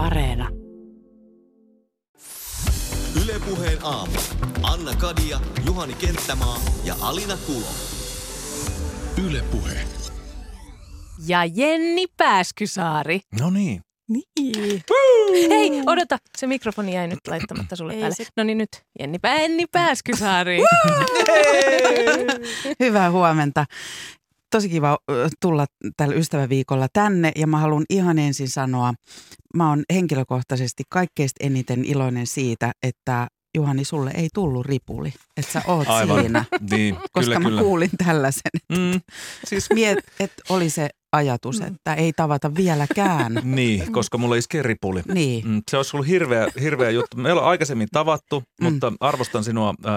Areena. Ylepuheen aamu. Anna Kadia, Juhani Kenttämaa ja Alina Kulo. Yle Puhe. Ja Jenni Pääskysaari. No niin. Niin. Hei, odota. Se mikrofoni jäi nyt laittamatta sulle Ei päälle. se- No niin nyt. Jenni, Jenni Pääskysaari. Hyvää huomenta. Tosi kiva tulla tällä ystäväviikolla tänne ja mä haluan ihan ensin sanoa, mä oon henkilökohtaisesti kaikkein eniten iloinen siitä, että Juhani, sulle ei tullut ripuli, että sä oot Aivan. siinä. Niin, Koska kyllä, mä kyllä. kuulin tällaisen. Mm, siis Miet, että oli se ajatus, että ei tavata vieläkään. niin, koska mulla iskee ripuli. Niin. Mm, se olisi ollut hirveä, hirveä juttu. Me ollaan aikaisemmin tavattu, Mm. mutta arvostan sinua äh,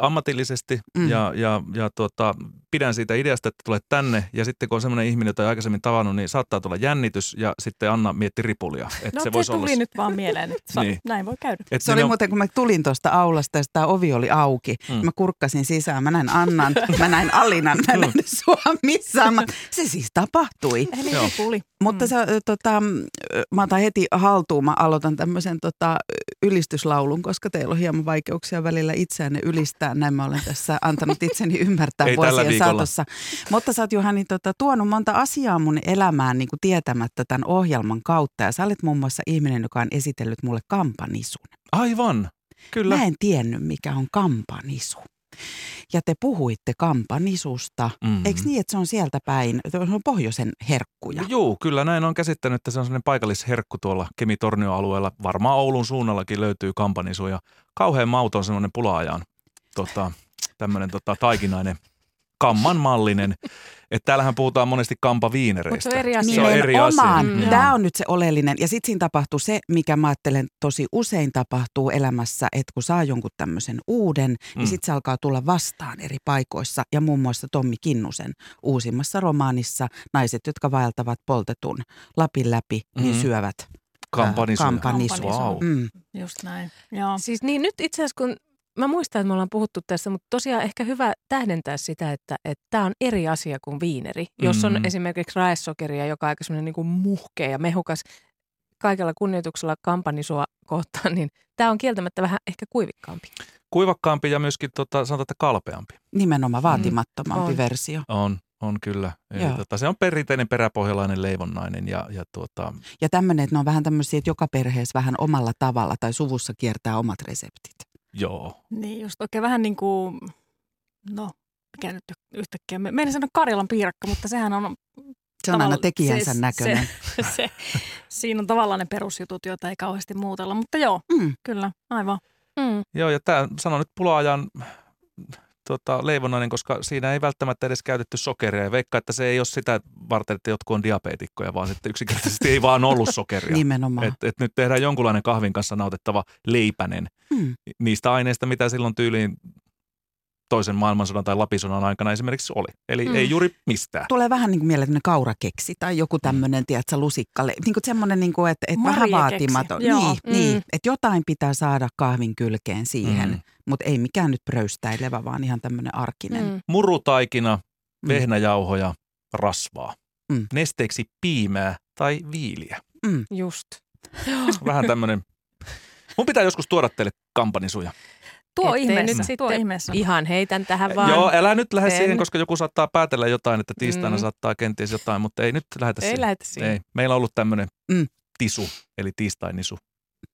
ammatillisesti Mm. ja, ja, ja tuota, pidän siitä ideasta, että tulet tänne. Ja sitten kun on semmoinen ihminen, jota ei aikaisemmin tavannut, niin saattaa tulla jännitys ja sitten Anna mietti ripulia. Et No se se, voisi tuli olla, nyt vaan mieleen, että sa- Niin. näin voi käydä. Et Se oli nimenomaan- muuten, kun mä tulin tuosta aulasta ja tämä ovi oli auki. Mm. Mm. Mä kurkkasin sisään, mä näin Annan, mä näin Alinan, mä näin sua missään. Mä, se siis tapahtui. Eli ripuli. Mutta Mm. sä, tota, mä otan heti haltuun, mä aloitan tämmöisen tota, ylistyslaulun, koska teillä on hieman vaikeuksia välillä itseänne ylistää. Näin mä olen tässä antanut itseni ymmärtää Ei vuosien saatossa. Mutta sä oot Juhani tota, tuonut monta asiaa mun elämään niin kuin tietämättä tämän ohjelman kautta. Ja sä olet muun muassa ihminen, joka on esitellyt mulle kampanisun. Aivan, kyllä. Mä en tiennyt, mikä on kampanisu. Ja te puhuitte kampanisusta. Mhm. Eikö niin, että se on sieltä päin, se on pohjoisen herkkuja? Joo, kyllä näin on käsittänyt, että se on sellainen paikallisherkku tuolla Kemi-Tornio-alueella. Varmaan Oulun suunnallakin löytyy kampanisu ja kauhean mauton semmoinen pulaajan tota, tämmöinen tota, taikinainen kammanmallinen. Että täällähän puhutaan monesti kampaviinereistä. Mutta se on eri asia. Se on eri asia. Mm. Tämä on nyt se oleellinen. Ja sitten siinä tapahtuu se, mikä mä ajattelen tosi usein tapahtuu elämässä, että kun saa jonkun tämmöisen uuden, Mm. niin sitten se alkaa tulla vastaan eri paikoissa. Ja muun muassa Tommi Kinnusen uusimmassa romaanissa Naiset, jotka vaeltavat poltetun Lapin läpi, niin Mhm. syövät Kampanisu. kampanisu. Wow. Mm. Just näin. Joo. Siis niin nyt itse asiassa kun mä muistan, että me ollaan puhuttu tästä, mutta tosiaan ehkä hyvä tähdentää sitä, että tämä on eri asia kuin viineri. Jos on Mhm. esimerkiksi raesokeria, joka on aika semmoinen niin kuin muhkea ja mehukas, kaikella kunnioituksella kampanisua kohtaan, niin tämä on kieltämättä vähän ehkä kuivikkaampi. Kuivakkaampi ja myöskin tota, sanotaan, että kalpeampi. Nimenomaan vaatimattomampi On. versio. On, on kyllä. Eli, tota, se on perinteinen peräpohjalainen leivonnainen ja, ja tuota, Ja tämmöinen, että ne on vähän tämmöisiä, että joka perheessä vähän omalla tavalla tai suvussa kiertää omat reseptit. Joo. Niin just oikein vähän niin kuin, no mikä nyt yhtäkkiä, me- meidän sanoa Karjalan piirakka, mutta sehän on Se on aina tekijänsä se- näköinen. Se, se, siinä on tavallaan ne perusjutut, joita ei kauheasti muutella, mutta joo, Mm. kyllä, aivan. Mm. Joo, ja tämä sano nyt pulaajan tota, leivonnainen, koska siinä ei välttämättä edes käytetty sokeria. Ja veikkaa, että se ei ole sitä varten, että jotkut on diabeetikkoja, vaan sitten yksinkertaisesti ei vaan ollut sokeria. Nimenomaan. Et, et nyt tehdään jonkunlainen kahvin kanssa nautettava leipänen Mm. niistä aineista, mitä silloin tyyliin toisen maailmansodan tai Lapisodan aikana esimerkiksi oli. Eli Mm. ei juuri mistään. Tulee vähän niin kuin mieleen tämmöinen kaurakeksi tai joku tämmöinen, tiedätkö, lusikkalle. Niin kuin semmoinen, niin kuin, että, että vähän vaatimaton. Joo. Niin, Mm. niin, että jotain pitää saada kahvin kylkeen siihen, Mm. mm. mutta ei mikään nyt pröystäilevä, vaan ihan tämmöinen arkinen. Mm. Mm. Murutaikina, vehnäjauhoja, rasvaa. Mm. Nesteeksi piimää tai viiliä. Mm. Just. Vähän tämmöinen. Mun pitää joskus tuoda teille kampanisuja. Tuo Ettei ihmeessä, nyt tuo ihmeessä. Ihan heitän tähän vaan. Joo, älä nyt lähde En. siihen, koska joku saattaa päätellä jotain, että tiistaina Mm. saattaa kenties jotain, mutta ei nyt lähetä ei siihen. lähetä siihen. Ei. Meillä on ollut tämmöinen Mm. tisu, eli tiistainisu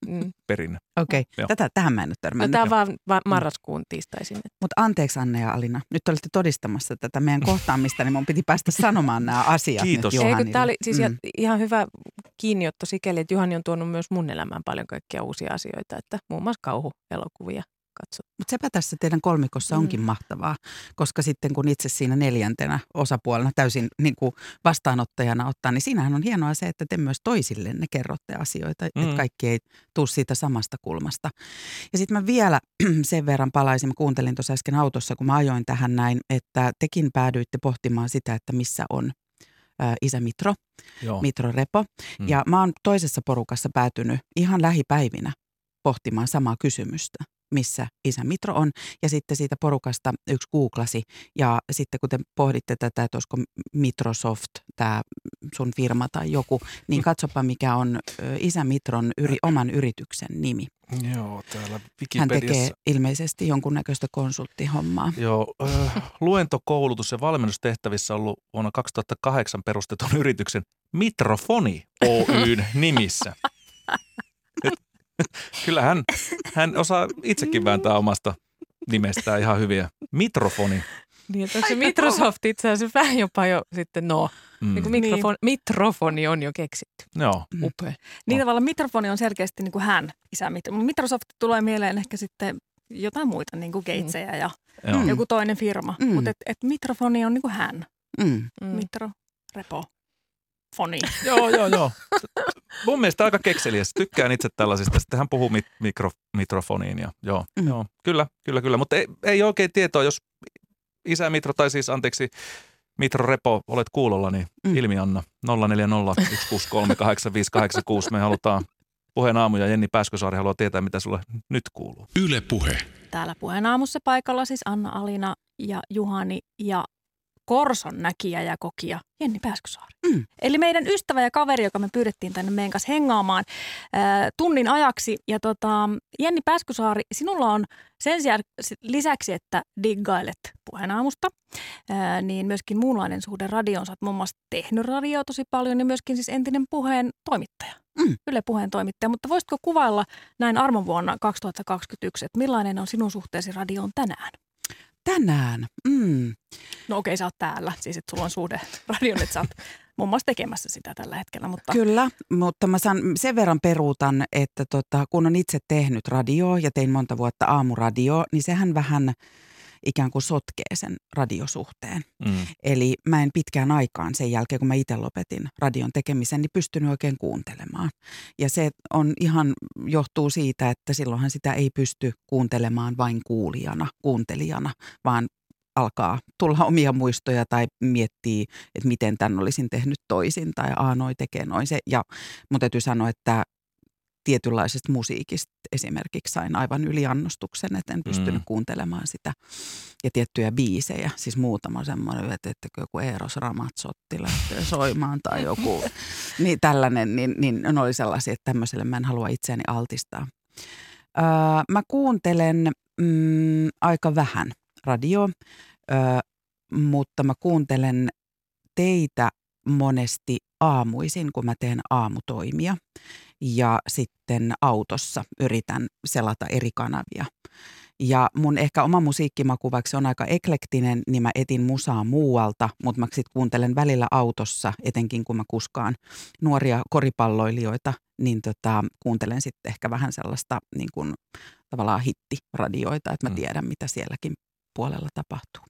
Mm. perinne. Okei, okay. tätä, tähän mä en nyt No, törmännyt. tämä on vaan va- marraskuun tiistaisin. Mutta anteeksi Anne ja Alina, nyt te olette todistamassa tätä meidän kohtaamista, niin mun piti päästä sanomaan nämä asiat Kiitos. nyt Ei, Juhanille. kun tämä oli siis Mm. mm. ihan hyvä kiinniotto sikäli, että Juhani on tuonut myös mun elämään paljon kaikkia uusia asioita, että muun muassa kauhuelokuvia katsot. Mutta sepä tässä teidän kolmikossa onkin Mm. mahtavaa, koska sitten kun itse siinä neljäntenä osapuolena täysin niin kuin vastaanottajana ottaa, niin siinähän on hienoa se, että te myös toisillenne kerrotte asioita, mm. Mm. että kaikki ei tule siitä samasta kulmasta. Ja sitten mä vielä sen verran palaisin, mä kuuntelin tuossa äsken autossa, kun mä ajoin tähän näin, että tekin päädyitte pohtimaan sitä, että missä on isä Mitro, Joo. Mitro Repo. Mm. Ja mä oon toisessa porukassa päätynyt ihan lähipäivinä pohtimaan samaa kysymystä. Missä isä Mitro on. Ja sitten siitä porukasta yksi googlasi. Ja sitten kun te pohditte tätä, että olisiko Mitrosoft, tämä sun firma tai joku, niin katsopa mikä on isä Mitron yri, oman yrityksen nimi. Joo, täällä Hän Wikipediassa. tekee ilmeisesti jonkunnäköistä konsulttihommaa. Joo, äh, luentokoulutus- ja valmennustehtävissä on ollut vuonna 2008 perustetun yrityksen Mitrofoni Oyn nimissä. Kyllä hän, hän osaa itsekin vääntää omasta nimestään ihan hyviä. Mitrofoni. Niin, että onko se Microsoft itse asiassa vähän jopa jo sitten, no, Mm. niin kuin mikrofoni, mikrofoni on jo keksitty. Joo, Upea. Niin No. tavallaan mikrofoni on selkeästi niin kuin hän, isä Microsoft tulee mieleen ehkä sitten jotain muita, niin kuin Gatesejä ja joo. Mm. joku toinen firma. Mm. Mutta et, et mikrofoni on niin kuin hän. Mm. Mm. Mitro, repo, foni. Joo, joo, joo. Mun mielestä aika kekseliäs. Tykkään itse tällaisista. Sitten hän puhuu mit, mikro, mikrofoniin. Ja, joo, Mm. joo, kyllä, kyllä, kyllä. Mutta ei, ei oikein tietoa, jos isä Mitro, tai siis anteeksi, Mitro Repo, olet kuulolla, niin mm. ilmi Anna 0401638586. Me halutaan puheen aamu ja Jenni Pääskösaari haluaa tietää, mitä sulle nyt kuuluu. Yle Puhe. Täällä puheen aamussa paikalla siis Anna Alina ja Juhani ja Korson näkijä ja kokija Jenni Pääskysaari. Mm. Eli meidän ystävä ja kaveri, joka me pyydettiin tänne meidän kanssa hengaamaan ää, tunnin ajaksi. Ja tota, Jenni Pääskysaari, sinulla on sen sijaan lisäksi, että diggailet puheen aamusta, ää, niin myöskin muunlainen suhde radioon. Sä oot muun muassa tehnyt radioa tosi paljon ja myöskin siis entinen puheen toimittaja. Mm. Yle puheen toimittaja, mutta voisitko kuvailla näin armon vuonna 2021, että millainen on sinun suhteesi radioon tänään? Tänään. Mm. No okei, sä oot täällä, siis että sulla on suhde radioon, että sä oot muun muassa tekemässä sitä tällä hetkellä, mutta Kyllä, mutta mä san, sen verran peruutan, että tota, kun on itse tehnyt radioa ja tein monta vuotta aamuradioa, niin sehän vähän ikään kuin sotkee sen radiosuhteen. Mm. Eli mä en pitkään aikaan sen jälkeen, kun mä itse lopetin radion tekemisen, niin pystynyt oikein kuuntelemaan. Ja se on ihan, johtuu siitä, että silloinhan sitä ei pysty kuuntelemaan vain kuulijana, kuuntelijana, vaan alkaa tulla omia muistoja tai miettii, että miten tämän olisin tehnyt toisin tai aanoi tekee noin se. Ja mun täytyy sanoa, että tietynlaisesta musiikista esimerkiksi sain aivan yliannostuksen, että en pystynyt Mm. kuuntelemaan sitä. Ja tiettyjä biisejä, siis muutama semmoinen, että, että joku Eros Ramazzotti lähtee soimaan tai joku niin tällainen, niin, niin ne oli sellaisia, että tämmöiselle mä en halua itseäni altistaa. Öö, mä kuuntelen mm, aika vähän radio, öö, mutta mä kuuntelen teitä monesti aamuisin, kun mä teen aamutoimia. Ja sitten autossa yritän selata eri kanavia. Ja mun ehkä oma musiikkimaku, vaikka se on aika eklektinen, niin mä etin musaa muualta, mutta mä sit kuuntelen välillä autossa, etenkin kun mä kuskaan nuoria koripalloilijoita, niin tota, kuuntelen sitten ehkä vähän sellaista niin kuin, tavallaan hittiradioita, että mä Mm. tiedän, mitä sielläkin puolella tapahtuu.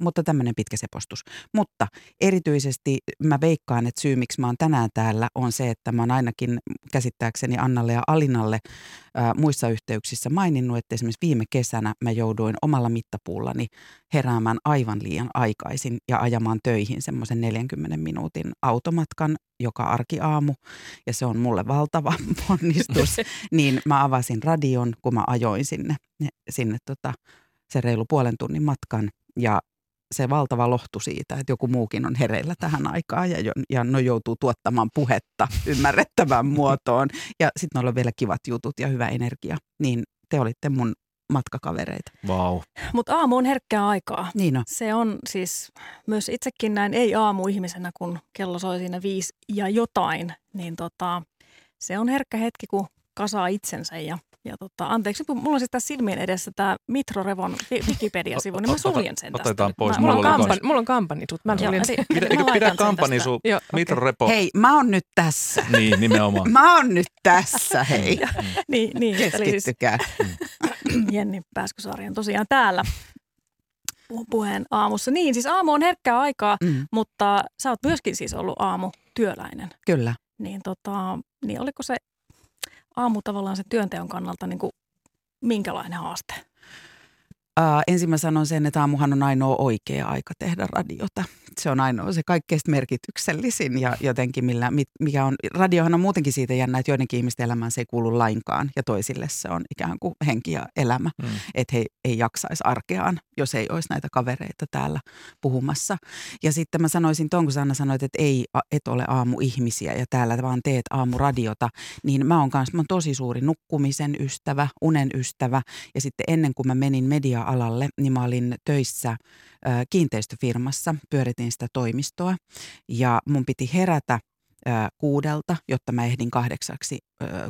Mutta tämmöinen pitkä sepostus. Mutta erityisesti mä veikkaan, että syy, miksi mä oon tänään täällä, on se, että mä oon ainakin käsittääkseni Annalle ja Alinalle ää, muissa yhteyksissä maininnut, että esimerkiksi viime kesänä mä jouduin omalla mittapuullani heräämään aivan liian aikaisin ja ajamaan töihin semmoisen 40 minuutin automatkan joka arkiaamu. Ja se on mulle valtava ponnistus. niin mä avasin radion, kun mä ajoin sinne, sinne tota, sen reilu puolen tunnin matkan. Ja se valtava lohtu siitä, että joku muukin on hereillä tähän aikaan ja, jo, ja no joutuu tuottamaan puhetta ymmärrettävään muotoon. Ja sitten noilla on vielä kivat jutut ja hyvä energia. Niin te olitte mun matkakavereita. Vau. Mutta aamu on herkkää aikaa. Niin on. Se on siis myös itsekin näin ei-aamu-ihmisenä, kun kello soi siinä viisi ja jotain, niin tota, se on herkkä hetki, kun kasaa itsensä ja ja tota, anteeksi, kun mulla on siis tässä silmien edessä tämä Mitro Revon Wikipedia-sivu, niin mä suljen sen tästä. otetaan pois. Mä, Mulla Mulla on, kampan, mulla on kampanitut. Mä Joo, suljen sen. Pidä, mä eikö pidä kampani sun Joo, Mitro Repo? Hei, mä oon nyt tässä. Niin, nimenomaan. Mä oon nyt tässä, hei. Niin, niin eli siis Keskittykää. Jenni Pääskysaari on tosiaan täällä pu- puheen aamussa. Niin, siis aamu on herkkää aikaa, Mm, mutta sä oot myöskin siis ollut aamutyöläinen. kyllä. Niin, tota, niin oliko se aamu tavallaan sen työnteon kannalta niin kuin, minkälainen haaste? Uh, ensin mä sanon sen, että aamuhan on ainoa oikea aika tehdä radiota. Se on ainoa se kaikkein merkityksellisin ja jotenkin millä, mikä on, radiohan on muutenkin siitä jännä, että joidenkin ihmisten elämään se ei kuulu lainkaan ja toisille se on ikään kuin henki ja elämä, mm. että he ei jaksaisi arkeaan, jos ei olisi näitä kavereita täällä puhumassa. Ja sitten mä sanoisin tuon, kun Sanna sanoit, että ei, et ole aamuihmisiä ja täällä vaan teet aamuradiota, niin mä oon kanssa, mä oon tosi suuri nukkumisen ystävä, unen ystävä ja sitten ennen kuin mä menin media-alalle, niin mä olin töissä kiinteistöfirmassa, pyöritin sitä toimistoa ja mun piti herätä kuudelta, jotta mä ehdin kahdeksaksi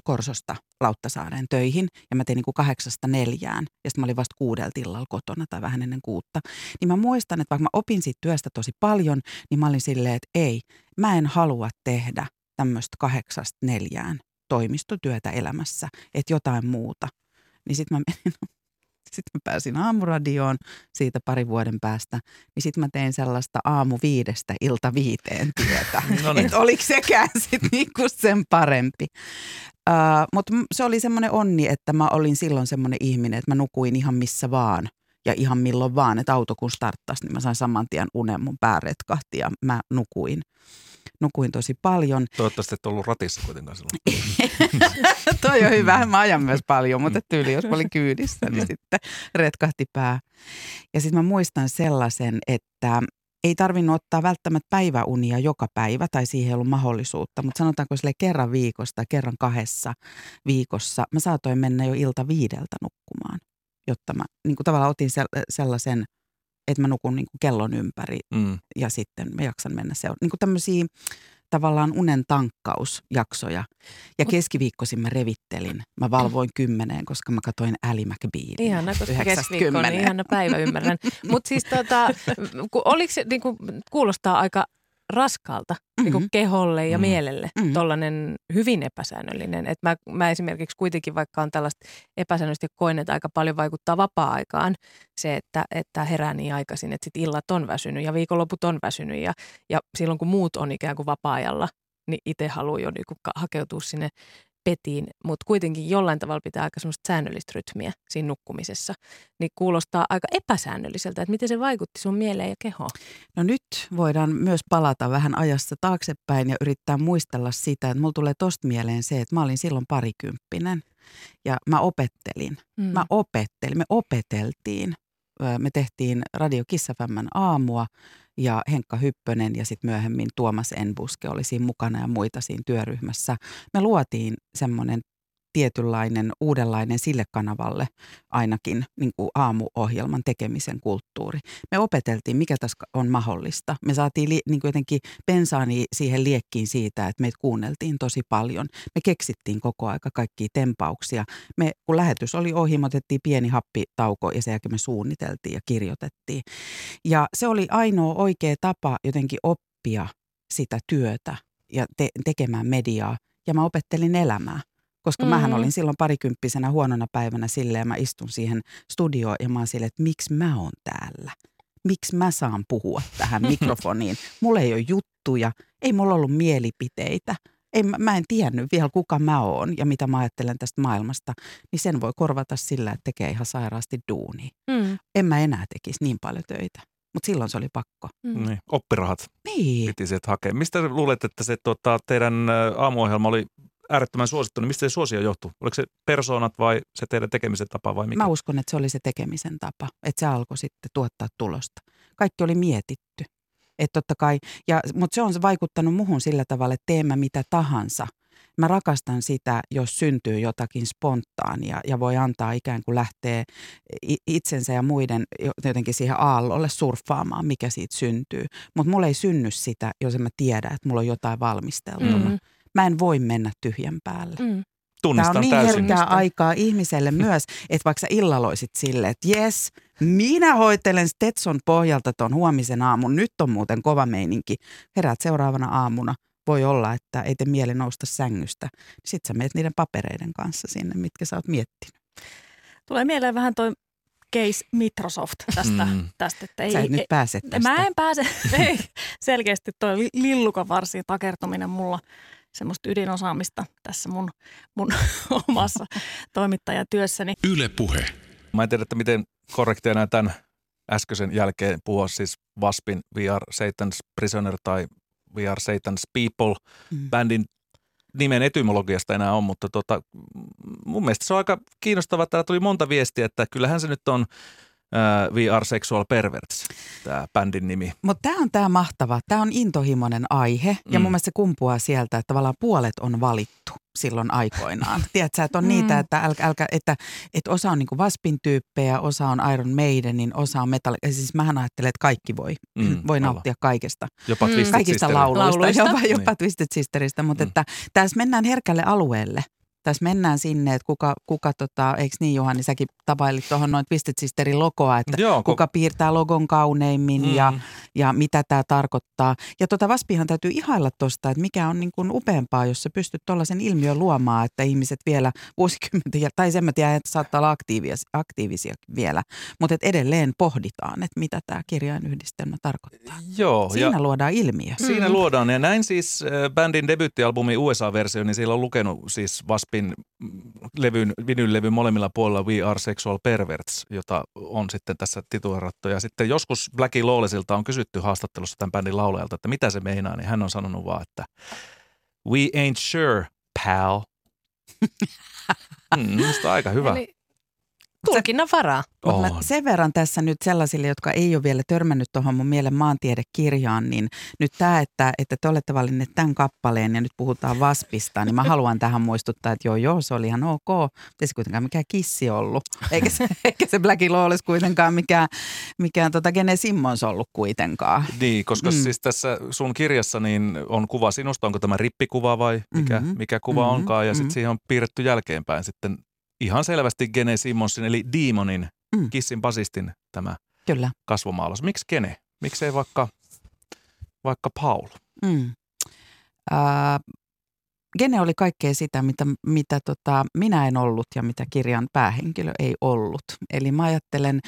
Korsosta Lauttasaareen töihin. Ja mä tein niin kuin kahdeksasta neljään. Ja sitten mä olin vasta kuudelta illalla kotona tai vähän ennen kuutta. Niin mä muistan, että vaikka mä opin siitä työstä tosi paljon, niin mä olin silleen, että ei, mä en halua tehdä tämmöistä kahdeksasta neljään toimistotyötä elämässä, että jotain muuta. Niin sitten mä menin sitten mä pääsin aamuradioon siitä pari vuoden päästä, niin sitten mä tein sellaista aamu viidestä ilta viiteen työtä. no niin. Että oliko sekään sitten niinku sen parempi. Uh, Mutta se oli semmoinen onni, että mä olin silloin semmoinen ihminen, että mä nukuin ihan missä vaan ja ihan milloin vaan, että auto kun starttasi, niin mä sain saman tien unen, mun pää retkahti ja mä nukuin nukuin tosi paljon. Toivottavasti et ollut ratissa kuitenkaan silloin. Toi on hyvä. Mä ajan myös paljon, mutta tyyli, jos mä olin kyydissä, niin sitten retkahti pää. Ja sitten mä muistan sellaisen, että ei tarvinnut ottaa välttämättä päiväunia joka päivä tai siihen ei ollut mahdollisuutta, mutta sanotaanko sille kerran viikossa tai kerran kahdessa viikossa, mä saatoin mennä jo ilta viideltä nukkumaan, jotta mä niin kuin tavallaan otin sellaisen – että mä nukun niin kuin kellon ympäri mm. ja sitten mä jaksan mennä seuraan. Niin kuin tämmöisiä tavallaan unen tankkausjaksoja. Ja keskiviikkoisin mä revittelin. Mä valvoin kymmeneen, koska mä katsoin Ali McBeanin. Ihana, koska keskiviikko on niin ihana päivä, ymmärrän. Mutta siis tota, oliko se, niin kuin, kuulostaa aika raskaalta mm-hmm. niin kuin keholle ja mm-hmm. mielelle mm-hmm. tollainen hyvin epäsäännöllinen. Et mä, mä esimerkiksi kuitenkin, vaikka on tällaista epäsäännöllistä koen, että aika paljon vaikuttaa vapaa-aikaan se, että, että herää niin aikaisin, että sit illat on väsynyt ja viikonloput on väsynyt ja, ja silloin kun muut on ikään kuin vapaa-ajalla, niin itse haluaa jo niin hakeutua sinne petiin, mutta kuitenkin jollain tavalla pitää aika semmoista säännöllistä rytmiä siinä nukkumisessa, niin kuulostaa aika epäsäännölliseltä, että miten se vaikutti sun mieleen ja kehoon. No nyt voidaan myös palata vähän ajassa taaksepäin ja yrittää muistella sitä, että mulla tulee tosta mieleen se, että mä olin silloin parikymppinen ja mä opettelin. Mm. Mä opettelin, me opeteltiin. Me tehtiin Radio Kissafämmän aamua ja Henkka Hyppönen ja sitten myöhemmin Tuomas Enbuske oli siinä mukana ja muita siinä työryhmässä. Me luotiin semmoinen tietynlainen uudenlainen sille kanavalle ainakin niin kuin aamuohjelman tekemisen kulttuuri. Me opeteltiin, mikä tässä on mahdollista. Me saatiin li, niin kuin jotenkin pensaani siihen liekkiin siitä, että meitä kuunneltiin tosi paljon. Me keksittiin koko aika kaikkia tempauksia. Me, kun lähetys oli ohi, me otettiin pieni happitauko ja sen jälkeen me suunniteltiin ja kirjoitettiin. Ja se oli ainoa oikea tapa jotenkin oppia sitä työtä ja te- tekemään mediaa. Ja mä opettelin elämää. Koska mm-hmm. mähän olin silloin parikymppisenä huonona päivänä silleen, mä istun siihen studioon ja mä oon silleen, että miksi mä oon täällä? Miksi mä saan puhua tähän mikrofoniin? Mulla ei ole juttuja, ei mulla ollut mielipiteitä. Ei, mä en tiennyt vielä, kuka mä oon ja mitä mä ajattelen tästä maailmasta. Niin sen voi korvata sillä, että tekee ihan sairaasti duunia. Mm. En mä enää tekisi niin paljon töitä. Mutta silloin se oli pakko. Mm. Niin, oppirahat niin. piti sieltä hakea. Mistä luulet, että se tota, teidän aamuohjelma oli äärettömän suosittu, niin mistä se suosio johtuu? Oliko se persoonat vai se teidän tekemisen tapa vai mikä? Mä uskon, että se oli se tekemisen tapa, että se alkoi sitten tuottaa tulosta. Kaikki oli mietitty. Että totta kai, ja, mutta se on vaikuttanut muhun sillä tavalla, että teemme mitä tahansa. Mä rakastan sitä, jos syntyy jotakin spontaania ja voi antaa ikään kuin lähteä itsensä ja muiden jotenkin siihen aallolle surffaamaan, mikä siitä syntyy. Mutta mulla ei synny sitä, jos en mä tiedä, että mulla on jotain valmisteltuna. Mm-hmm mä en voi mennä tyhjän päälle. Mm. Tunnistan Tämä on niin täysin. herkkää aikaa ihmiselle myös, että vaikka sä illaloisit silleen, että jes, minä hoitelen Stetson pohjalta ton huomisen aamun. Nyt on muuten kova meininki. Heräät seuraavana aamuna. Voi olla, että ei te mieli nousta sängystä. Sitten sä meet niiden papereiden kanssa sinne, mitkä sä oot miettinyt. Tulee mieleen vähän toi case Microsoft tästä. Mm. tästä että ei, Sä et nyt pääse tästä. Mä en pääse. ei, selkeästi toi lillukan varsin takertuminen mulla semmoista ydinosaamista tässä mun, mun omassa toimittajatyössäni. Yle Puhe. Mä en tiedä, että miten korrekteja nämä tämän äskeisen jälkeen puhua siis Waspin We Are Satan's Prisoner tai We Are Satan's People mm. bändin nimen etymologiasta enää on, mutta tota, mun mielestä se on aika kiinnostavaa. Täällä tuli monta viestiä, että kyllähän se nyt on uh, We Are Sexual Perverts, tämä bändin nimi. Mutta tämä on tämä mahtava, tämä on intohimoinen aihe ja mm. mun mielestä se kumpuaa sieltä, että tavallaan puolet on valittu silloin aikoinaan. Tiedätkö, että on mm. niitä, että, älkä, älkä, että, että osa on niinku Waspin tyyppejä, osa on Iron Maidenin, osa on Metal. Siis mähän ajattelen, että kaikki voi, mm, voi nauttia kaikesta. Jopa mm. Kaikista lauluista, lauluista, jopa, jopa niin. Twisted Sisteristä, mutta mm. että tässä mennään herkälle alueelle tässä mennään sinne, että kuka, kuka tota, eikö niin Juhani, säkin tapailit tuohon noin Twisted Sisterin logoa, että Joo, kuka piirtää logon kauneimmin mm. ja, ja mitä tämä tarkoittaa. Ja tota Vaspihan täytyy ihailla tuosta, että mikä on niin kuin upeampaa, jos sä pystyt tuollaisen ilmiön luomaan, että ihmiset vielä vuosikymmenten, tai sen mä tiedän, että saattaa olla aktiivisia, aktiivisia vielä, mutta edelleen pohditaan, että mitä tämä kirjainyhdistelmä tarkoittaa. Joo. Siinä ja luodaan ilmiö. Siinä mm. luodaan, ja näin siis äh, bändin debyyttialbumi USA-versio, niin siellä on lukenut siis Waspi Zapin levyn, vinylevyn molemmilla puolilla We Are Sexual Perverts, jota on sitten tässä titulerattu. Ja sitten joskus Blackie Lawlessilta on kysytty haastattelussa tämän bändin laulajalta, että mitä se meinaa, niin hän on sanonut vaan, että We ain't sure, pal. mm, aika hyvä. Eli Tulkinnan varaa. Mutta sen verran tässä nyt sellaisille, jotka ei ole vielä törmännyt tuohon mun mielen maantiedekirjaan, niin nyt tämä, että, että te olette valinneet tämän kappaleen ja nyt puhutaan Vaspista, niin mä haluan tähän muistuttaa, että joo joo, se oli ihan ok. Ei se kuitenkaan mikään kissi ollut. Eikä se, eikä se Blackie Lawless kuitenkaan mikään, mikään tota Gene Simmons ollut kuitenkaan. Niin, koska mm. siis tässä sun kirjassa niin on kuva sinusta, onko tämä rippikuva vai mikä, mm-hmm. mikä kuva mm-hmm. onkaan, ja sitten mm-hmm. siihen on piirretty jälkeenpäin sitten ihan selvästi Gene Simmonsin eli Demonin, mm. Kissin basistin tämä Kyllä. kasvomaalas. Miksi Gene? Miksei vaikka, vaikka Paul? Mm. Äh, Gene oli kaikkea sitä, mitä, mitä tota, minä en ollut ja mitä kirjan päähenkilö ei ollut. Eli mä ajattelen,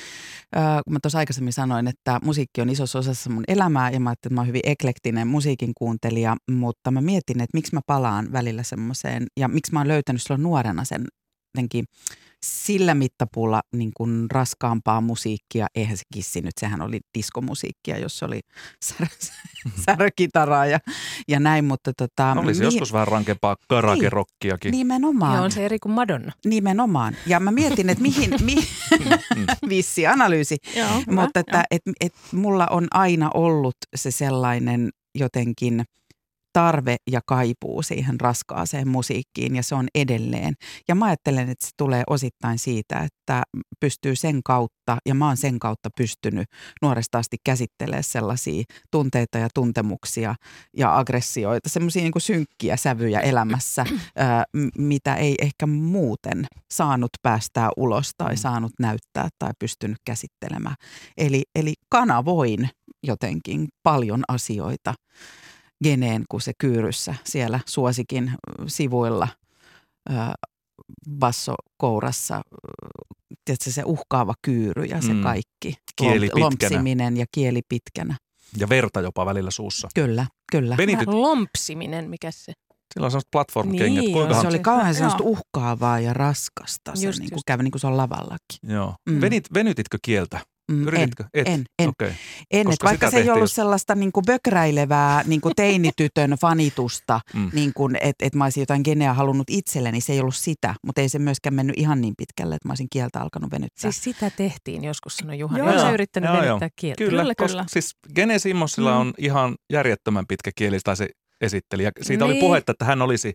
äh, kun mä tuossa aikaisemmin sanoin, että musiikki on isossa osassa mun elämää ja mä ajattelin, että mä oon hyvin eklektinen musiikin kuuntelija, mutta mä mietin, että miksi mä palaan välillä semmoiseen ja miksi mä oon löytänyt silloin nuorena sen jotenkin sillä mittapuulla niin kuin raskaampaa musiikkia. Eihän se kissi nyt, sehän oli diskomusiikkia, jos oli sär, mm-hmm. särkitaraa ja, ja näin. Mutta tota, Olisi mihin... joskus vähän rankempaa karakerokkiakin. Niin, nimenomaan. Ja on se eri kuin Madonna. Nimenomaan. Ja mä mietin, että mihin, mi... Mm-hmm. vissi analyysi. Joo, mutta että et, et, mulla on aina ollut se sellainen jotenkin – tarve ja kaipuu siihen raskaaseen musiikkiin ja se on edelleen. Ja mä ajattelen, että se tulee osittain siitä, että pystyy sen kautta ja mä oon sen kautta pystynyt nuoresta asti käsittelemään sellaisia tunteita ja tuntemuksia ja aggressioita, semmoisia niin synkkiä sävyjä elämässä, ää, mitä ei ehkä muuten saanut päästää ulos tai mm. saanut näyttää tai pystynyt käsittelemään. Eli, eli kanavoin jotenkin paljon asioita geneen kuin se kyyryssä siellä suosikin sivuilla bassokourassa, tietysti se uhkaava kyyry ja se mm. kaikki. Kieli Lompsiminen ja kieli pitkänä. Ja verta jopa välillä suussa. Kyllä, kyllä. Venityt... Lompsiminen, mikä se? Sillä on sellaiset platform-kengät. Niin, Kuinkahan... se oli kauhean sellaista uhkaavaa ja raskasta. Se just, niin kuin kävi niin kuin se on lavallakin. Joo. Mm. Venit, venytitkö kieltä? Mm, Yrititkö? En, Et? en, en. Okay. en et vaikka se ei ollut sellaista niin kuin bökräilevää niin kuin teinitytön fanitusta, mm. niin että et mä olisin jotain geneä halunnut itselleni, se ei ollut sitä, mutta ei se myöskään mennyt ihan niin pitkälle, että mä olisin kieltä alkanut venyttää. Siis sitä tehtiin joskus, sanoi Juhani. Joo, Oletko yrittänyt joo, venyttää kieltä? Kyllä, kyllä. Koska, kyllä. Siis Gene Simmonsilla mm. on ihan järjettömän pitkä kieli, tai se esitteli. Ja siitä niin. oli puhetta, että hän olisi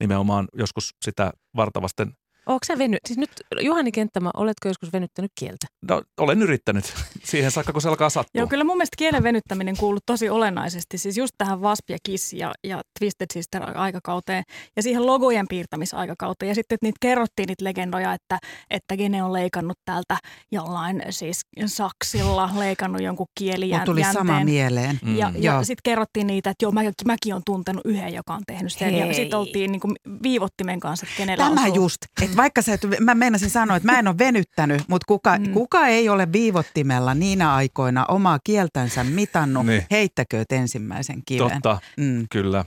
nimenomaan joskus sitä vartavasten Oletko sä veny... Siis nyt Juhani Kenttämä, oletko joskus venyttänyt kieltä? No, olen yrittänyt siihen saakka, kun se alkaa sattua. Joo, kyllä mun mielestä kielen venyttäminen kuuluu tosi olennaisesti. Siis just tähän Wasp ja Kiss ja, ja Twisted Sister aikakauteen ja siihen logojen piirtämisaikakauteen. Ja sitten että niitä kerrottiin niitä legendoja, että, että Gene on leikannut täältä jollain siis saksilla, leikannut jonkun kielijänteen. tuli sama mieleen. Mm. Ja, ja sitten kerrottiin niitä, että joo, mä, mäkin on tuntenut yhden, joka on tehnyt sen. Hei. Ja sitten oltiin niin kuin viivottimen kanssa, että kenellä Tämä osuu. just, että vaikka sä et, mä meinasin sanoa, että mä en ole venyttänyt, mutta kuka, mm. kuka ei ole viivottimella niinä aikoina omaa kieltänsä mitannut, niin. heittäkööt ensimmäisen kiven. Totta, mm. kyllä.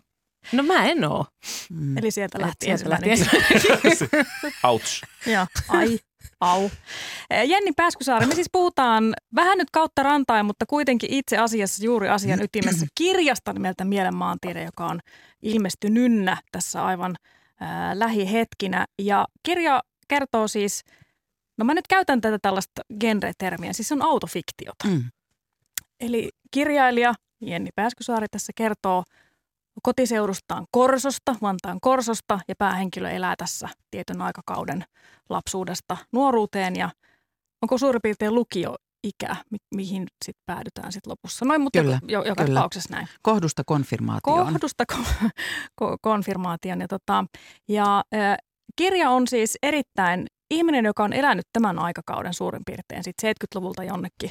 No mä en oo. Mm. Eli sieltä lähti sieltä lähti Ouch. Joo, ai. Au. Jenni Pääskysaari, me siis puhutaan vähän nyt kautta rantain, mutta kuitenkin itse asiassa juuri asian ytimessä kirjasta nimeltä Mielenmaantiede, joka on ilmestynynnä tässä aivan ää, lähihetkinä. Ja kirja kertoo siis, no mä nyt käytän tätä tällaista genre-termiä, siis se on autofiktiota. Mm. Eli kirjailija Jenni Pääskysaari tässä kertoo kotiseudustaan Korsosta, Vantaan Korsosta, ja päähenkilö elää tässä tietyn aikakauden lapsuudesta nuoruuteen, ja onko suurin piirtein lukio ikä, mi- mihin sitten päädytään sitten lopussa. Noin, mutta kyllä, jo, joka kyllä. tapauksessa näin. Kohdusta konfirmaatioon. Kohdusta ko- ko- konfirmaation. Ja, tota, ja äh, kirja on siis erittäin ihminen, joka on elänyt tämän aikakauden suurin piirtein sitten 70-luvulta jonnekin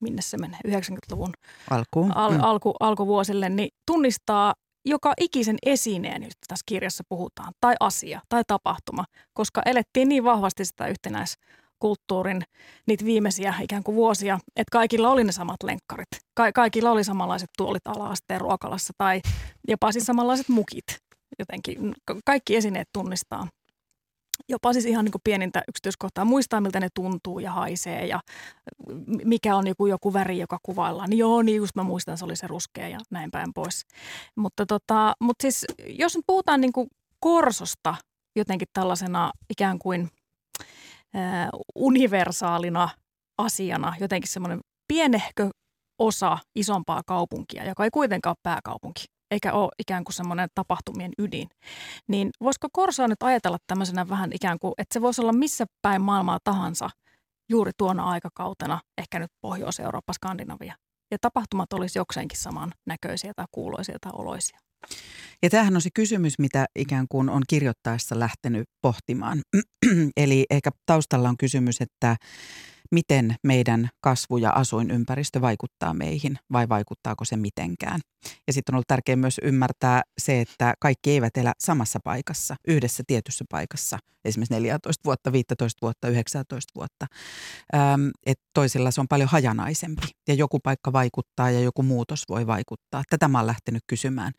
minne se menee, 90-luvun alkuun, al, mm. alku, alkuvuosille, niin tunnistaa joka ikisen esineen, josta tässä kirjassa puhutaan, tai asia tai tapahtuma, koska elettiin niin vahvasti sitä yhtenäiskulttuurin niitä viimeisiä ikään kuin vuosia, että kaikilla oli ne samat lenkkarit. Ka- kaikilla oli samanlaiset tuolit ala-asteen ruokalassa tai jopa siis samanlaiset mukit. Jotenkin kaikki esineet tunnistaa jopa siis ihan niin kuin pienintä yksityiskohtaa, muistaa miltä ne tuntuu ja haisee ja mikä on joku, joku väri, joka kuvaillaan. Niin joo, niin just mä muistan, se oli se ruskea ja näin päin pois. Mutta, tota, mutta siis jos nyt puhutaan niin kuin korsosta jotenkin tällaisena ikään kuin universaalina asiana, jotenkin semmoinen pienehkö osa isompaa kaupunkia, joka ei kuitenkaan ole pääkaupunki eikä ole ikään kuin semmoinen tapahtumien ydin. Niin voisiko Korsoa nyt ajatella tämmöisenä vähän ikään kuin, että se voisi olla missä päin maailmaa tahansa juuri tuona aikakautena, ehkä nyt Pohjois-Eurooppa, Skandinavia. Ja tapahtumat olisi jokseenkin saman näköisiä tai kuuloisia tai oloisia. Ja tämähän on se kysymys, mitä ikään kuin on kirjoittaessa lähtenyt pohtimaan. Eli ehkä taustalla on kysymys, että miten meidän kasvu- ja asuinympäristö vaikuttaa meihin vai vaikuttaako se mitenkään. Ja sitten on ollut tärkeää myös ymmärtää se, että kaikki eivät elä samassa paikassa, yhdessä tietyssä paikassa, esimerkiksi 14 vuotta, 15 vuotta, 19 vuotta. Ähm, että toisilla se on paljon hajanaisempi ja joku paikka vaikuttaa ja joku muutos voi vaikuttaa. Tätä mä oon lähtenyt kysymään.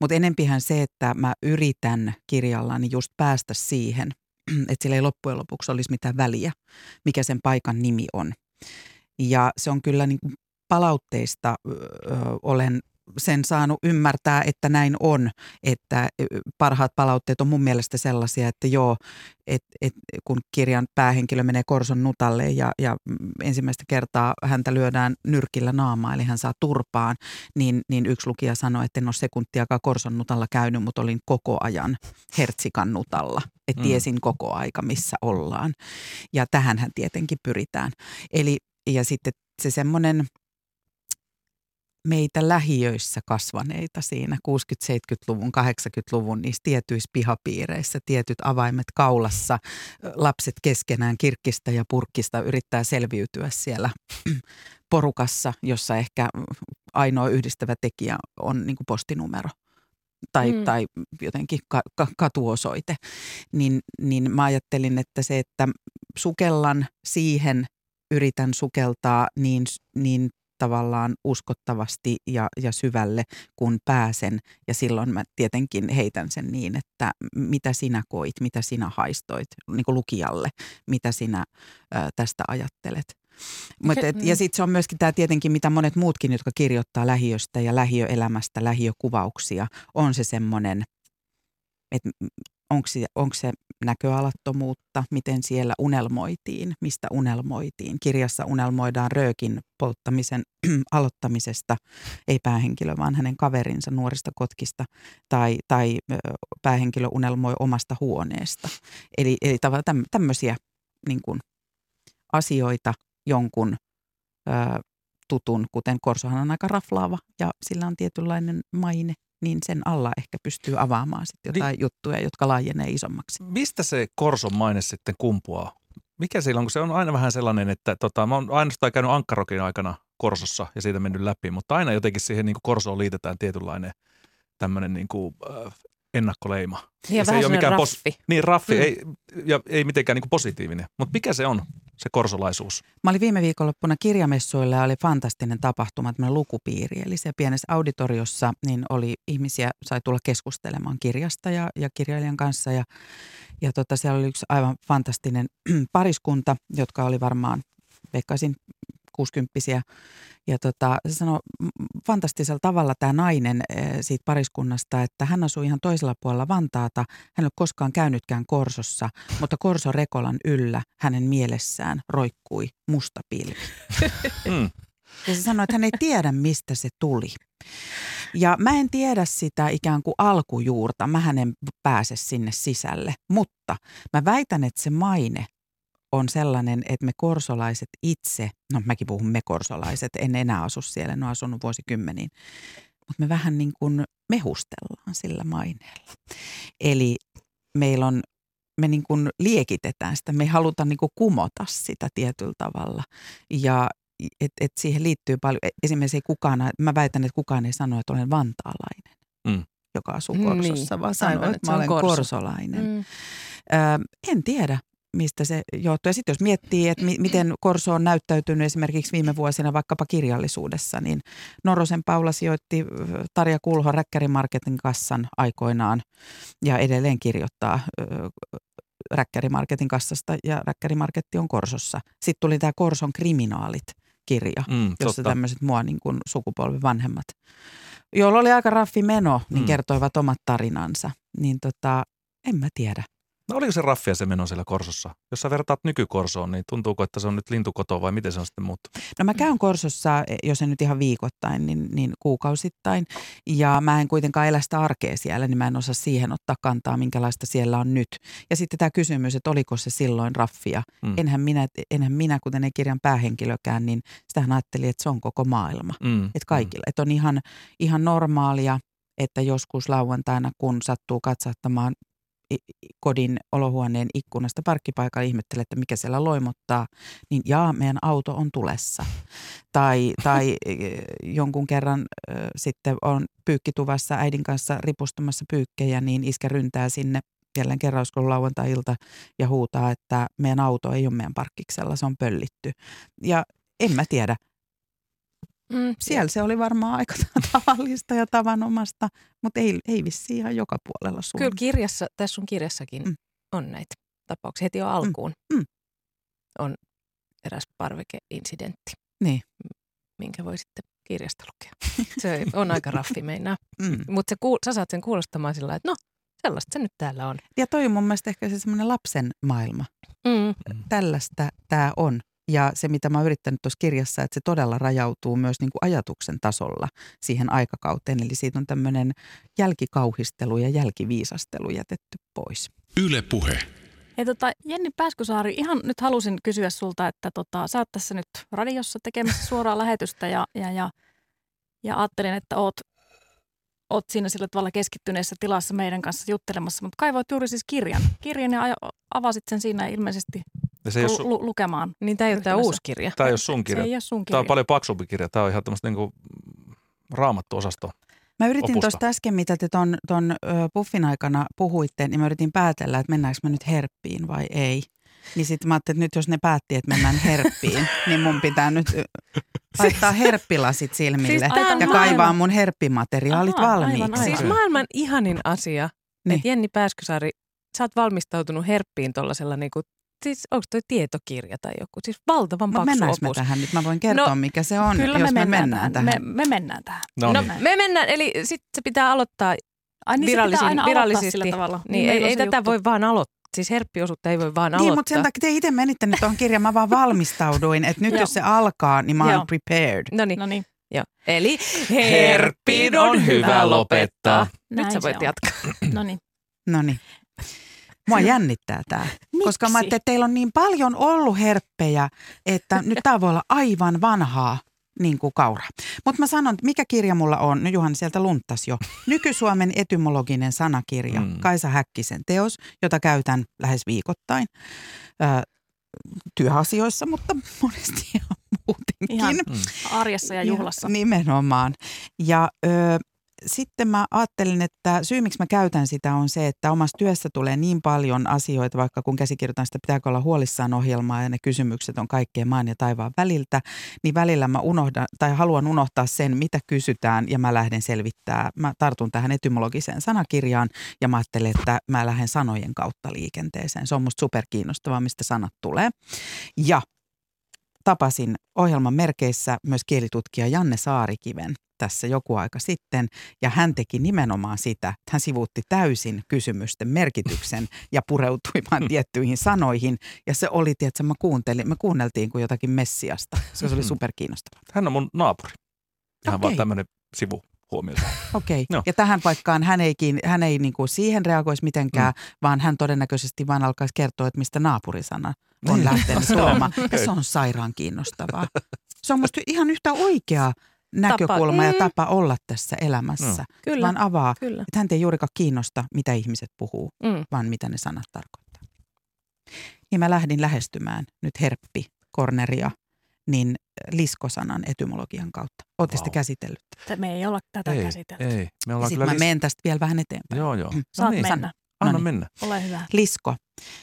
Mutta enempihän se, että mä yritän kirjallani just päästä siihen – että sillä ei loppujen lopuksi olisi mitään väliä, mikä sen paikan nimi on. Ja se on kyllä niin kuin palautteista ö, olen sen saanut ymmärtää, että näin on, että parhaat palautteet on mun mielestä sellaisia, että joo, et, et, kun kirjan päähenkilö menee Korson nutalle ja, ja ensimmäistä kertaa häntä lyödään nyrkillä naamaa, eli hän saa turpaan, niin, niin yksi lukija sanoi, että en ole sekuntiakaan Korson nutalla käynyt, mutta olin koko ajan Hertsikan nutalla, että mm. tiesin koko aika, missä ollaan. Ja tähän hän tietenkin pyritään. Eli ja sitten se semmoinen – meitä lähiöissä kasvaneita siinä 60-70-luvun, 80-luvun niissä tietyissä pihapiireissä, tietyt avaimet kaulassa, lapset keskenään kirkkistä ja purkkista yrittää selviytyä siellä porukassa, jossa ehkä ainoa yhdistävä tekijä on niin kuin postinumero tai, mm. tai jotenkin ka, ka, katuosoite, niin, niin mä ajattelin, että se, että sukellan siihen, yritän sukeltaa niin, niin tavallaan uskottavasti ja, ja syvälle, kun pääsen. Ja silloin mä tietenkin heitän sen niin, että mitä sinä koit, mitä sinä haistoit niin kuin lukijalle, mitä sinä ö, tästä ajattelet. Mut et, ja sitten se on myöskin tämä tietenkin, mitä monet muutkin, jotka kirjoittaa lähiöstä ja lähiöelämästä, lähiökuvauksia, on se semmoinen, että onko se, onko se näköalattomuutta, miten siellä unelmoitiin, mistä unelmoitiin. Kirjassa unelmoidaan röökin polttamisen aloittamisesta, ei päähenkilö, vaan hänen kaverinsa nuorista kotkista, tai, tai päähenkilö unelmoi omasta huoneesta. Eli, eli tavallaan tämmöisiä niin kuin, asioita jonkun ö, tutun, kuten Korsohan on aika raflaava ja sillä on tietynlainen maine – niin sen alla ehkä pystyy avaamaan sitten jotain niin, juttuja, jotka laajenee isommaksi. Mistä se Korson maine sitten kumpuaa? Mikä siellä on, kun se on aina vähän sellainen, että tota, mä oon ainoastaan käynyt Ankkarokin aikana Korsossa ja siitä mennyt läpi, mutta aina jotenkin siihen niin kuin Korsoon liitetään tietynlainen tämmöinen niin kuin, äh, ennakkoleima. Niin ja, ja se ei ole mikään raffi. Pos- niin, raffi, mm. ei, ja ei mitenkään niin kuin positiivinen. Mutta mikä se on, se korsolaisuus? Mä olin viime viikonloppuna kirjamessuilla ja oli fantastinen tapahtuma, tämmöinen lukupiiri. Eli se pienessä auditoriossa niin oli ihmisiä, sai tulla keskustelemaan kirjasta ja, ja kirjailijan kanssa. Ja, Ja tota, siellä oli yksi aivan fantastinen pariskunta, jotka oli varmaan, veikkaisin, 60 ja tota, se sanoi fantastisella tavalla tämä nainen siitä pariskunnasta, että hän asui ihan toisella puolella Vantaata. Hän ei ole koskaan käynytkään Korsossa, mutta Korso Rekolan yllä hänen mielessään roikkui musta pilvi. Mm. Ja se sanoi, että hän ei tiedä, mistä se tuli. Ja mä en tiedä sitä ikään kuin alkujuurta, mä en pääse sinne sisälle, mutta mä väitän, että se maine on sellainen, että me korsolaiset itse, no mäkin puhun me korsolaiset, en enää asu siellä, en ole asunut vuosikymmeniin, mutta me vähän niin kuin mehustellaan sillä maineella. Eli meillä on, me niin kuin liekitetään sitä, me ei haluta niin kuin kumota sitä tietyllä tavalla. Ja et, et siihen liittyy paljon, e, esimerkiksi ei kukaan, mä väitän, että kukaan ei sano, että olen vantaalainen. Mm joka asuu mm, Korsossa, niin. vaan sanoo, että, että mä olen korso. korsolainen. Mm. Ö, en tiedä mistä se johtuu. Ja sitten jos miettii, että mi- miten Korso on näyttäytynyt esimerkiksi viime vuosina vaikkapa kirjallisuudessa, niin Norosen Paula sijoitti Tarja Kulho Räkkärimarketin kassan aikoinaan ja edelleen kirjoittaa Räkkärimarketin kassasta ja Räkkärimarketti on Korsossa. Sitten tuli tämä Korson kriminaalit kirja, mm, jossa tämmöiset mua niin kuin sukupolvi vanhemmat, joilla oli aika raffi meno, niin mm. kertoivat omat tarinansa. Niin tota, en mä tiedä. No oliko se raffia se meno siellä Korsossa? Jos sä vertaat nykykorsoon, niin tuntuuko, että se on nyt lintukoto vai miten se on sitten muuttunut? No mä käyn Korsossa, jos en nyt ihan viikoittain, niin, niin kuukausittain. Ja mä en kuitenkaan elä sitä arkea siellä, niin mä en osaa siihen ottaa kantaa, minkälaista siellä on nyt. Ja sitten tämä kysymys, että oliko se silloin raffia. Mm. Enhän, minä, enhän minä, kuten ei kirjan päähenkilökään, niin sitähän ajattelin, että se on koko maailma. Mm. Että kaikilla. Mm. Että on ihan, ihan normaalia, että joskus lauantaina, kun sattuu katsattamaan kodin olohuoneen ikkunasta parkkipaikalla ihmettelee, että mikä siellä loimottaa, niin jaa, meidän auto on tulessa. Tai, tai e, jonkun kerran sitten on pyykkituvassa äidin kanssa ripustamassa pyykkejä, niin iskä ryntää sinne jälleen kerran olisiko lauantai-ilta ja huutaa, että meidän auto ei ole meidän parkkiksella, se on pöllitty. Ja en mä tiedä, Mm, Siellä se oli varmaan aika tavallista ja tavanomasta, mutta ei, ei vissi ihan joka puolella Suomessa. Kyllä kirjassa, tässä sun kirjassakin mm. on näitä tapauksia heti jo mm, alkuun. Mm. Mm. On eräs parvekeincidentti, niin. minkä voi sitten kirjasta lukea. Se on aika raffi meinaa. Mm. Mutta kuul- sä saat sen kuulostamaan sillä että no, sellaista se nyt täällä on. Ja toi on mun mielestä ehkä se semmoinen lapsen maailma. Mm. Tällaista tämä on. Ja se, mitä mä oon yrittänyt tuossa kirjassa, että se todella rajautuu myös niin kuin ajatuksen tasolla siihen aikakauteen. Eli siitä on tämmöinen jälkikauhistelu ja jälkiviisastelu jätetty pois. Yle puhe. Hei, tota, Jenni Pääskysaari, ihan nyt halusin kysyä sulta, että tota, sä oot tässä nyt radiossa tekemässä suoraa lähetystä ja, ja, ja, ja ajattelin, että oot, oot siinä sillä tavalla keskittyneessä tilassa meidän kanssa juttelemassa, mutta kaivoit juuri siis kirjan. Kirjan ja avasit sen siinä ilmeisesti ja se lu- lu- lukemaan. Niin tämä ei ole tämä uusi kirja. Tämä ei ole sun kirja. Se ei ole sun kirja. Tämä on paljon paksumpi kirja. Tämä on ihan tämmöistä niin raamattuosasto. Mä yritin tuosta äsken, mitä te ton, ton puffin aikana puhuitte, niin mä yritin päätellä, että mennäänkö mä nyt herppiin vai ei. Niin sitten mä ajattelin, että nyt jos ne päätti, että mennään herppiin, niin mun pitää nyt laittaa herppilasit silmille siis ja maailman... kaivaa mun herppimateriaalit Aha, valmiiksi. Aivan, aivan. Siis maailman ihanin asia, niin. että Jenni Pääskysaari, sä oot valmistautunut herppiin tuollaisella niinku siis onko toi tietokirja tai joku? Siis valtavan paksu opus. me tähän nyt? Mä voin kertoa, no, mikä se on, kyllä jos me mennään, me mennään tähän. Me, me mennään tähän. No, no niin. me mennään, eli sitten se pitää aloittaa Ai niin virallisin, se pitää virallisesti. sillä tavalla. Niin, niin ei, ei tätä juttu. voi vaan aloittaa. Siis herppiosuutta ei voi vaan niin, aloittaa. Niin, mutta sen takia te itse menitte nyt tuohon kirjaan. Mä vaan valmistauduin, että nyt jos se alkaa, niin mä oon prepared. No niin. No niin. Joo. Eli herppiin on hyvä lopettaa. Näin nyt sä voit jatkaa. No niin. Mua jännittää tämä. Koska mä ajattelin, että teillä on niin paljon ollut herppejä, että nyt tämä voi olla aivan vanhaa niin kuin kaura. Mutta mä sanon, mikä kirja mulla on, no Juhan sieltä luntas jo. Nyky-Suomen etymologinen sanakirja, mm. Kaisa Häkkisen teos, jota käytän lähes viikoittain ö, työasioissa, mutta monesti ihan muutenkin. Ihan arjessa ja juhlassa. Ja, nimenomaan. Ja ö, sitten mä ajattelin, että syy miksi mä käytän sitä on se, että omassa työssä tulee niin paljon asioita, vaikka kun käsikirjoitan sitä pitääkö olla huolissaan ohjelmaa ja ne kysymykset on kaikkea maan ja taivaan väliltä, niin välillä mä unohdan tai haluan unohtaa sen, mitä kysytään ja mä lähden selvittää. Mä tartun tähän etymologiseen sanakirjaan ja mä ajattelen, että mä lähden sanojen kautta liikenteeseen. Se on musta superkiinnostavaa, mistä sanat tulee. Ja tapasin ohjelman merkeissä myös kielitutkija Janne Saarikiven tässä joku aika sitten, ja hän teki nimenomaan sitä, että hän sivuutti täysin kysymysten merkityksen ja pureutui vain tiettyihin sanoihin, ja se oli, että mä kuuntelin, me kuunneltiin kuin jotakin Messiasta, se oli mm-hmm. superkiinnostavaa. Hän on mun naapuri. Ihan okay. vaan tämmöinen sivu. Okei, okay. no. ja tähän paikkaan hän ei, hän ei niin kuin siihen reagoisi mitenkään, mm. vaan hän todennäköisesti vain alkaisi kertoa, että mistä naapurisana on niin. lähtenyt tulemaan. Ja se on sairaan kiinnostavaa. Se on musta ihan yhtä oikea näkökulma tapa. ja tapa olla tässä elämässä. No. Kyllä. Vaan avaa, Kyllä. että hän ei juurikaan kiinnosta, mitä ihmiset puhuu, mm. vaan mitä ne sanat tarkoittaa. Niin mä lähdin lähestymään nyt Herppi Korneria niin liskosanan etymologian kautta. Oletteko wow. käsitellyt? Me ei olla tätä ei, käsitelty. Ei, me ollaan Sitten mä lis... menen tästä vielä vähän eteenpäin. Joo, joo. Mm. Saat no niin. mennä. Anna no niin. mennä. Ole hyvä. Lisko.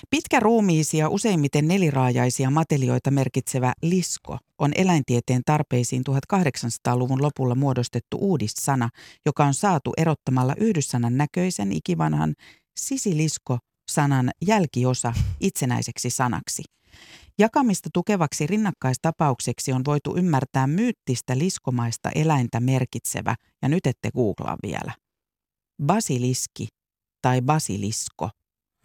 Pitkä ruumiisia, useimmiten neliraajaisia matelioita merkitsevä lisko on eläintieteen tarpeisiin 1800-luvun lopulla muodostettu uudissana, joka on saatu erottamalla yhdyssanan näköisen ikivanhan sisilisko-sanan jälkiosa itsenäiseksi sanaksi. Jakamista tukevaksi rinnakkaistapaukseksi on voitu ymmärtää myyttistä liskomaista eläintä merkitsevä, ja nyt ette googlaa vielä, basiliski tai basilisko,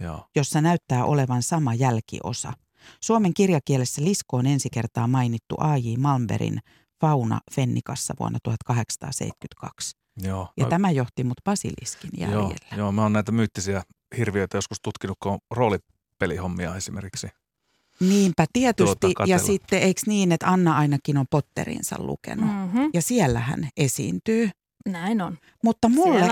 Joo. jossa näyttää olevan sama jälkiosa. Suomen kirjakielessä lisko on ensi kertaa mainittu A.J. Malmberin Fauna Fennikassa vuonna 1872. Joo. Ja no, tämä johti mut basiliskin jäljellä. Joo, joo, mä oon näitä myyttisiä hirviöitä joskus tutkinut, kun on roolipelihommia esimerkiksi. Niinpä tietysti. Tuota ja sitten eikö niin, että Anna ainakin on Potterinsa lukenut. Mm-hmm. Ja siellä hän esiintyy. Näin on. Mutta mulle...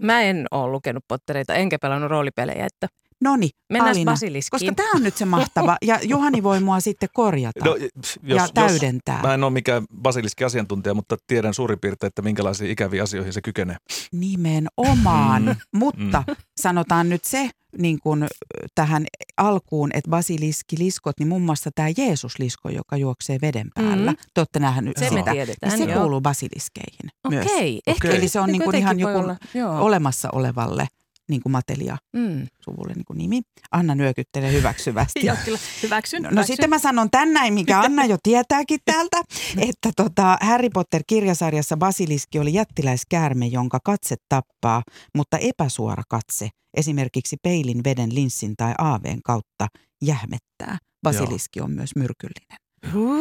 Mä en ole lukenut Pottereita, enkä pelannut roolipelejä, että No niin, Alina, koska tämä on nyt se mahtava. Ja Juhani voi mua sitten korjata no, jos, ja täydentää. Jos, mä en ole mikään basiliski-asiantuntija, mutta tiedän suurin piirtein, että minkälaisiin ikäviin asioihin se kykenee. Nimenomaan, mm. mutta mm. sanotaan nyt se niin kuin tähän alkuun, että basiliski-liskot, niin muun muassa tämä Jeesus-lisko, joka juoksee veden päällä. Mm. Te olette nähneet se sitä. Me tiedetään, niin se kuuluu basiliskeihin Okei, myös. Ehkä, Eli se on niin kuin ihan joku olemassa olevalle niin kuin Matelia mm. suvulle niin kuin nimi. Anna nyökyttelee hyväksyvästi. Joo, kyllä. Hyväksyn, no, hyväksyn. no sitten mä sanon tän näin, mikä Anna jo tietääkin täältä, että tota Harry Potter-kirjasarjassa Basiliski oli jättiläiskäärme, jonka katse tappaa, mutta epäsuora katse, esimerkiksi peilin, veden, linssin tai aaveen kautta jähmettää. Basiliski Joo. on myös myrkyllinen.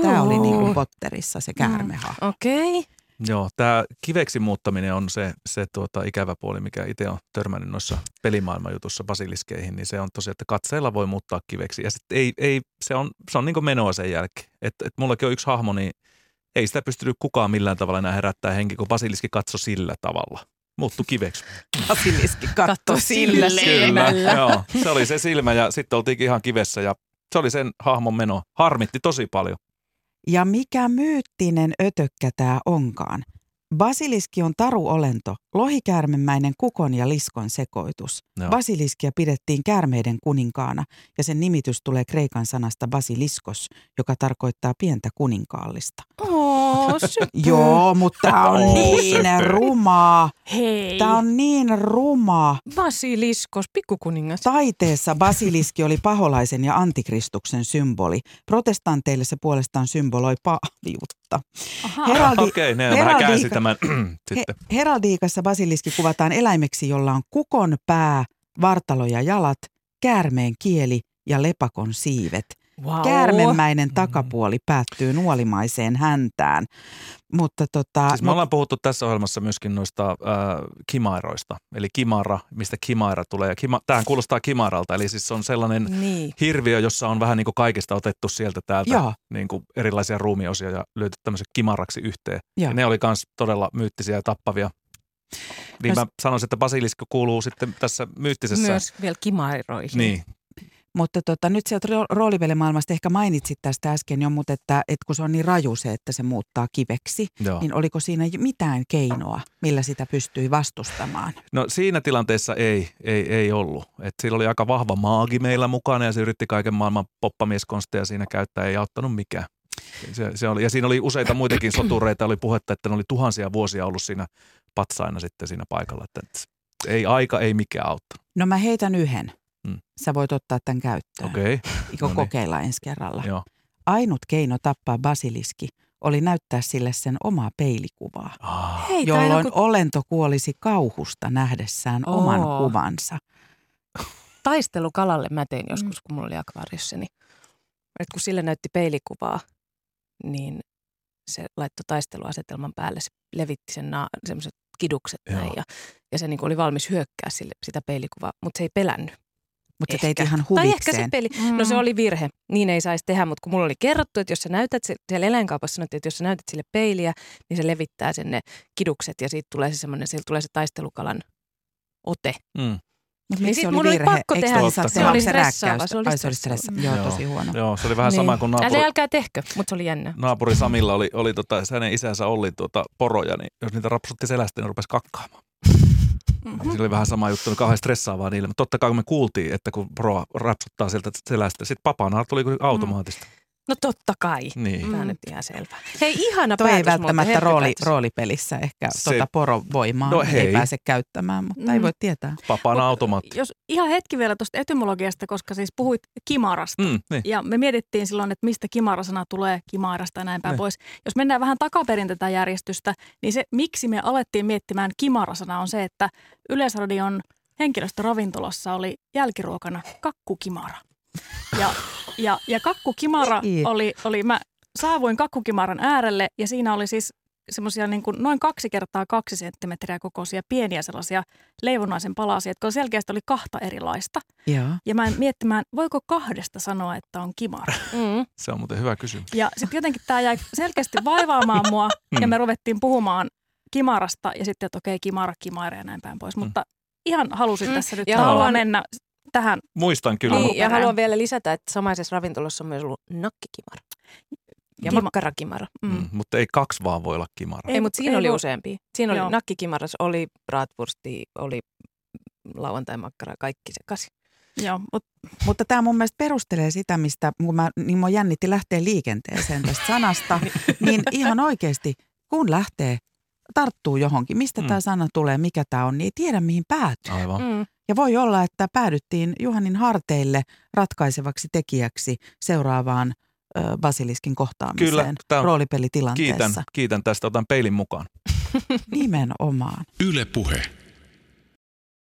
Tämä oli niin kuin Potterissa se käärmeha. Mm. Okei. Okay. Joo, tämä kiveksi muuttaminen on se, se tuota, ikävä puoli, mikä itse on törmännyt noissa pelimaailmajutussa basiliskeihin, niin se on tosiaan, että katseella voi muuttaa kiveksi. Ja sitten ei, ei, se on, se on niin menoa sen jälkeen. Että et mullakin on yksi hahmo, niin ei sitä pystynyt kukaan millään tavalla enää herättää henki, kun basiliski katsoi sillä tavalla. Muuttu kiveksi. Basiliski katto sillä silmällä. joo, se oli se silmä ja sitten oltiin ihan kivessä ja se oli sen hahmon meno. Harmitti tosi paljon. Ja mikä myyttinen ötökkä tämä onkaan? Basiliski on taruolento, lohikäärmemäinen kukon ja liskon sekoitus. No. Basiliskia pidettiin käärmeiden kuninkaana ja sen nimitys tulee kreikan sanasta basiliskos, joka tarkoittaa pientä kuninkaallista. Oh, Joo, mutta tämä on niin rumaa. Hei. Tämä on niin rumaa. Basiliskos, pikkukuningas. Taiteessa basiliski oli paholaisen ja antikristuksen symboli. Protestanteille se puolestaan symboloi pahviutta. Heraldi, Okei, okay, ne vähän käänsi tämän sitten. He, heraldiikassa basiliski kuvataan eläimeksi, jolla on kukon pää, vartalo ja jalat, käärmeen kieli ja lepakon siivet – Wow. Käärmemäinen takapuoli päättyy nuolimaiseen häntään. Mutta tota, siis me ollaan puhuttu tässä ohjelmassa myöskin noista äh, kimairoista, eli kimara, mistä kimaira tulee. Ja kima, tämähän kuulostaa kimaralta, eli siis se on sellainen niin. hirviö, jossa on vähän niin kuin kaikista otettu sieltä täältä niin kuin erilaisia ruumiosia ja löyty tämmöisen kimaraksi yhteen. Ja ne oli myös todella myyttisiä ja tappavia. Niin no, mä sanoisin, että basilisko kuuluu sitten tässä myyttisessä... Myös vielä kimairoihin. Niin, Mutta tota, nyt sieltä roolipelimaailmasta ehkä mainitsit tästä äsken jo, mutta että, että kun se on niin raju se, että se muuttaa kiveksi, Joo. niin oliko siinä mitään keinoa, millä sitä pystyi vastustamaan? No siinä tilanteessa ei, ei, ei ollut. Et sillä oli aika vahva maagi meillä mukana ja se yritti kaiken maailman poppamieskonsteja siinä käyttää, ei auttanut mikään. Se, se oli, ja siinä oli useita muitakin sotureita, oli puhetta, että ne oli tuhansia vuosia ollut siinä patsaina sitten siinä paikalla. Että ei aika, ei mikään auttanut. No mä heitän yhden. Hmm. Sä voit ottaa tämän käyttöön. Okei. Okay. No niin. kokeilla ensi kerralla. Joo. Ainut keino tappaa basiliski oli näyttää sille sen omaa peilikuvaa, ah. Hei, jolloin kun... olento kuolisi kauhusta nähdessään oh. oman kuvansa. Taistelu kalalle mä tein joskus, kun mulla oli akvaariossa, niin että kun sille näytti peilikuvaa, niin se laittoi taisteluasetelman päälle, se levitti sen na- semmoiset kidukset näin ja, ja se niin oli valmis hyökkää sille, sitä peilikuvaa, mutta se ei pelännyt. Mutta se teit ihan huvikseen. Tai ehkä se peli. Mm. No se oli virhe. Niin ei saisi tehdä, mutta kun mulla oli kerrottu, että jos sä näytät, siellä eläinkaupassa sanottiin, että jos sä näytät sille peiliä, niin se levittää sen ne kidukset ja siitä tulee se semmoinen, sieltä tulee se taistelukalan ote. Mm. Mutta niin miksi oli virhe? Oli pakko Eikö tehdä, se, se oli stressaava. Se oli, Ai, se oli stressaava. Joo, tosi huono. Joo, se oli vähän niin. sama kuin naapuri. Älä älkää tehkö, mutta se oli jännä. Naapuri Samilla oli, oli tota, hänen isänsä oli tuota, poroja, niin jos niitä rapsutti selästä, niin rupesi kakkaamaan. Mm-hmm. Sillä oli vähän sama juttu, oli kauhean stressaavaa niille. Mutta totta kai kun me kuultiin, että kun poro rapsuttaa sieltä selästä, sitten papanaar tuli automaattisesti. Mm. No totta kai. Niin. Tämä on nyt ihan selvä. Hei, ihana Toi ei välttämättä rooli, roolipelissä ehkä se, tuota porovoimaa no ei pääse käyttämään, mutta mm. ei voi tietää. Papana automaatti. Jos ihan hetki vielä tuosta etymologiasta, koska siis puhuit kimarasta. Mm, niin. Ja me mietittiin silloin, että mistä kimarasana tulee kimarasta ja näin päin niin. pois. Jos mennään vähän takaperin tätä järjestystä, niin se miksi me alettiin miettimään kimarasana on se, että Yleisradion henkilöstöravintolassa oli jälkiruokana kakkukimara. Ja, ja, ja kakkukimara oli, oli, mä saavuin kakkukimaran äärelle ja siinä oli siis semmoisia niin kuin noin kaksi kertaa kaksi senttimetriä kokoisia pieniä sellaisia leivonnaisen palasia, jotka selkeästi oli kahta erilaista. Ja, ja mä en miettimään, voiko kahdesta sanoa, että on kimara. Mm. Se on muuten hyvä kysymys. Ja sitten jotenkin tämä jäi selkeästi vaivaamaan mua mm. ja me ruvettiin puhumaan kimarasta ja sitten, että okei, kimara, kimara ja näin päin pois. Mm. Mutta ihan halusin mm. tässä nyt ja haluan mennä tähän. Muistan kyllä. Niin, ja haluan vielä lisätä, että samaisessa ravintolassa on myös ollut nakkikimara. Ja Kima. makkarakimara. Mm. Mm, mutta ei kaksi vaan voi olla kimara. Ei, mutta siinä ei oli useampi. Siinä oli nakkikimaras, oli bratwursti, oli lauantai-makkara, kaikki sekaisin. Joo, mutta, mutta tämä mun mielestä perustelee sitä, mistä kun mä, niin mua jännitti lähteä liikenteeseen tästä sanasta, niin ihan oikeasti, kun lähtee, tarttuu johonkin, mistä mm. tämä sana tulee, mikä tämä on, niin ei tiedä mihin päätyy. Aivan. Mm. Ja voi olla, että päädyttiin Juhanin harteille ratkaisevaksi tekijäksi seuraavaan ö, Basiliskin kohtaamiseen Kyllä, tämän, roolipelitilanteessa. Kiitän, kiitän tästä, otan peilin mukaan. Nimenomaan. Yle Puhe.